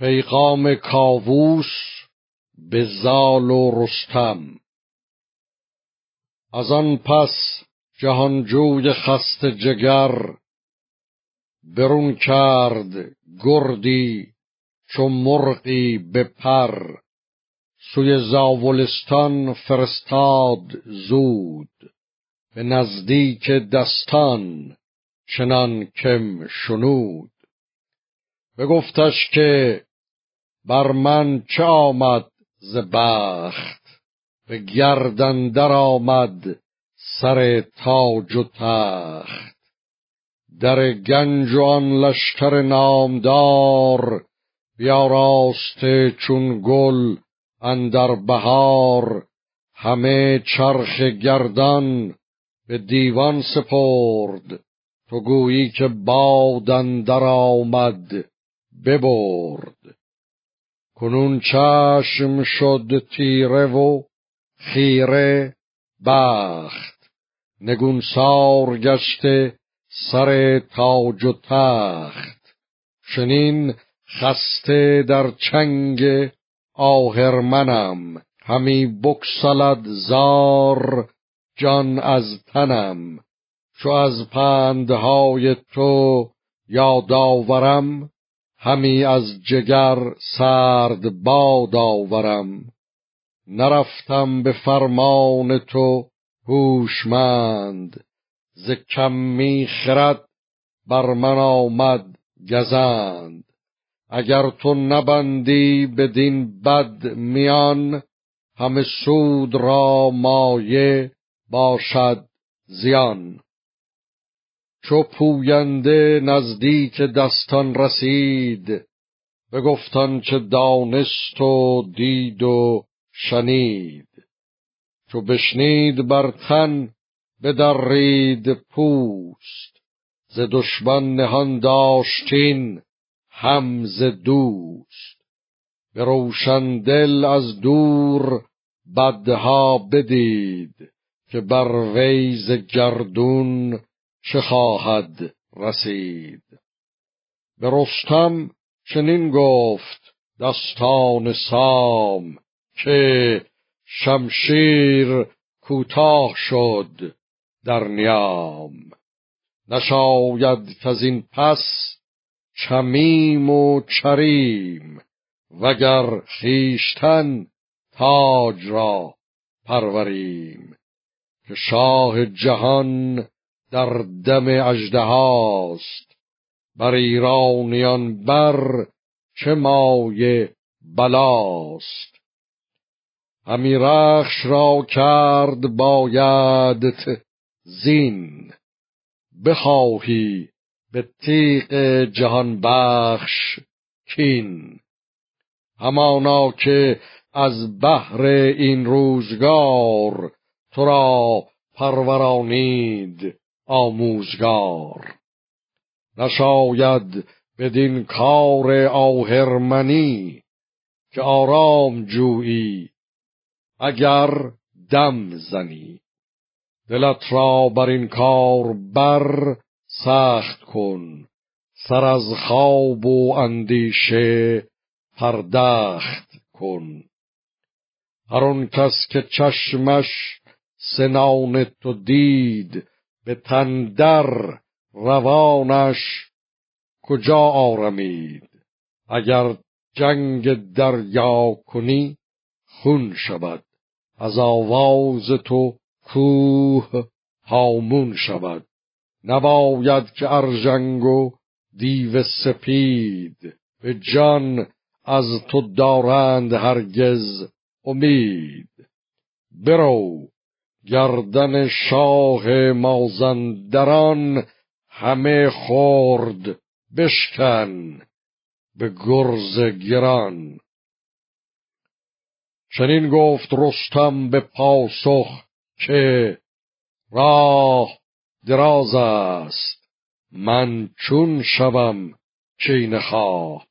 پیغام کاووس به زال و رستم. از آن پس جهانجوی خست جگر برون کرد گردی چو مرغی به پر. سوی زاولستان فرستاد زود به نزدیک دستان چنان کم شنود. بگفتش که بر من چه آمد ز بخت؟ به گردن در آمد سر تاج و تخت. در گنج و آن لشکر نامدار بیاراسته چون گل اندر بهار. همه چرخ گردان به دیوان سپرد. تو گویی که باد اندر آمد ببرد. کنون چشم شد تیره و خیره بخت. نگونسار گشته سر تاج و تخت. چنین خسته در چنگ آهرمنم. همی بکسلد زار جان از تنم. چو از پندهای تو یادآورم همی از جگر سرد باد آورم. نرفتم به فرمان تو هوشمند. ز کمی خرد بر من آمد گزند. اگر تو نبندی بدین بد میان همه سود را مایه باشد زیان. چو پوینده نزدیک دستان رسید بگفتان چه دانست و دید و شنید. چو بشنید بر تن بدرید پوست ز دشمن نهان داشتین هم ز دوست. به روشن دل از دور بدها بدید که بر ویز گردون چه خواهد رسید. به رستم چنین گفت دستان سام که شمشیر کوتاه شد در نیام. نشاید از این پس چمیم و چریم وگر خیشتن تاج را پروریم. که شاه جهان در دم اژدهاست بر ایرانیان بر چه مایه بلاست. همی رخش را کرد بایدت زین. بخواهی به تیغ جهان بخش کین. همانا که از بحر این روزگار تو را پرورانید. آموزگار. نشاید بدین کار آهرمنی که آرام جویی اگر دم زنی. دلت را بر این کار بر سخت کن سر از خواب و اندیشه پردخت کن. هر کس که چشمش سنان تو دید به تندر روانش کجا آرمید؟ اگر جنگ دریا کنی خون شود. از آواز تو کوه هامون شود. نباید که ارژنگ و دیو سپید به جان از تو دارند هرگز امید. برو. گردن شاه مازندران همه خورد بشکن به گرز گران. چنین گفت رستم به پاسخ که راه دراز است. من چون شوم چین خواه.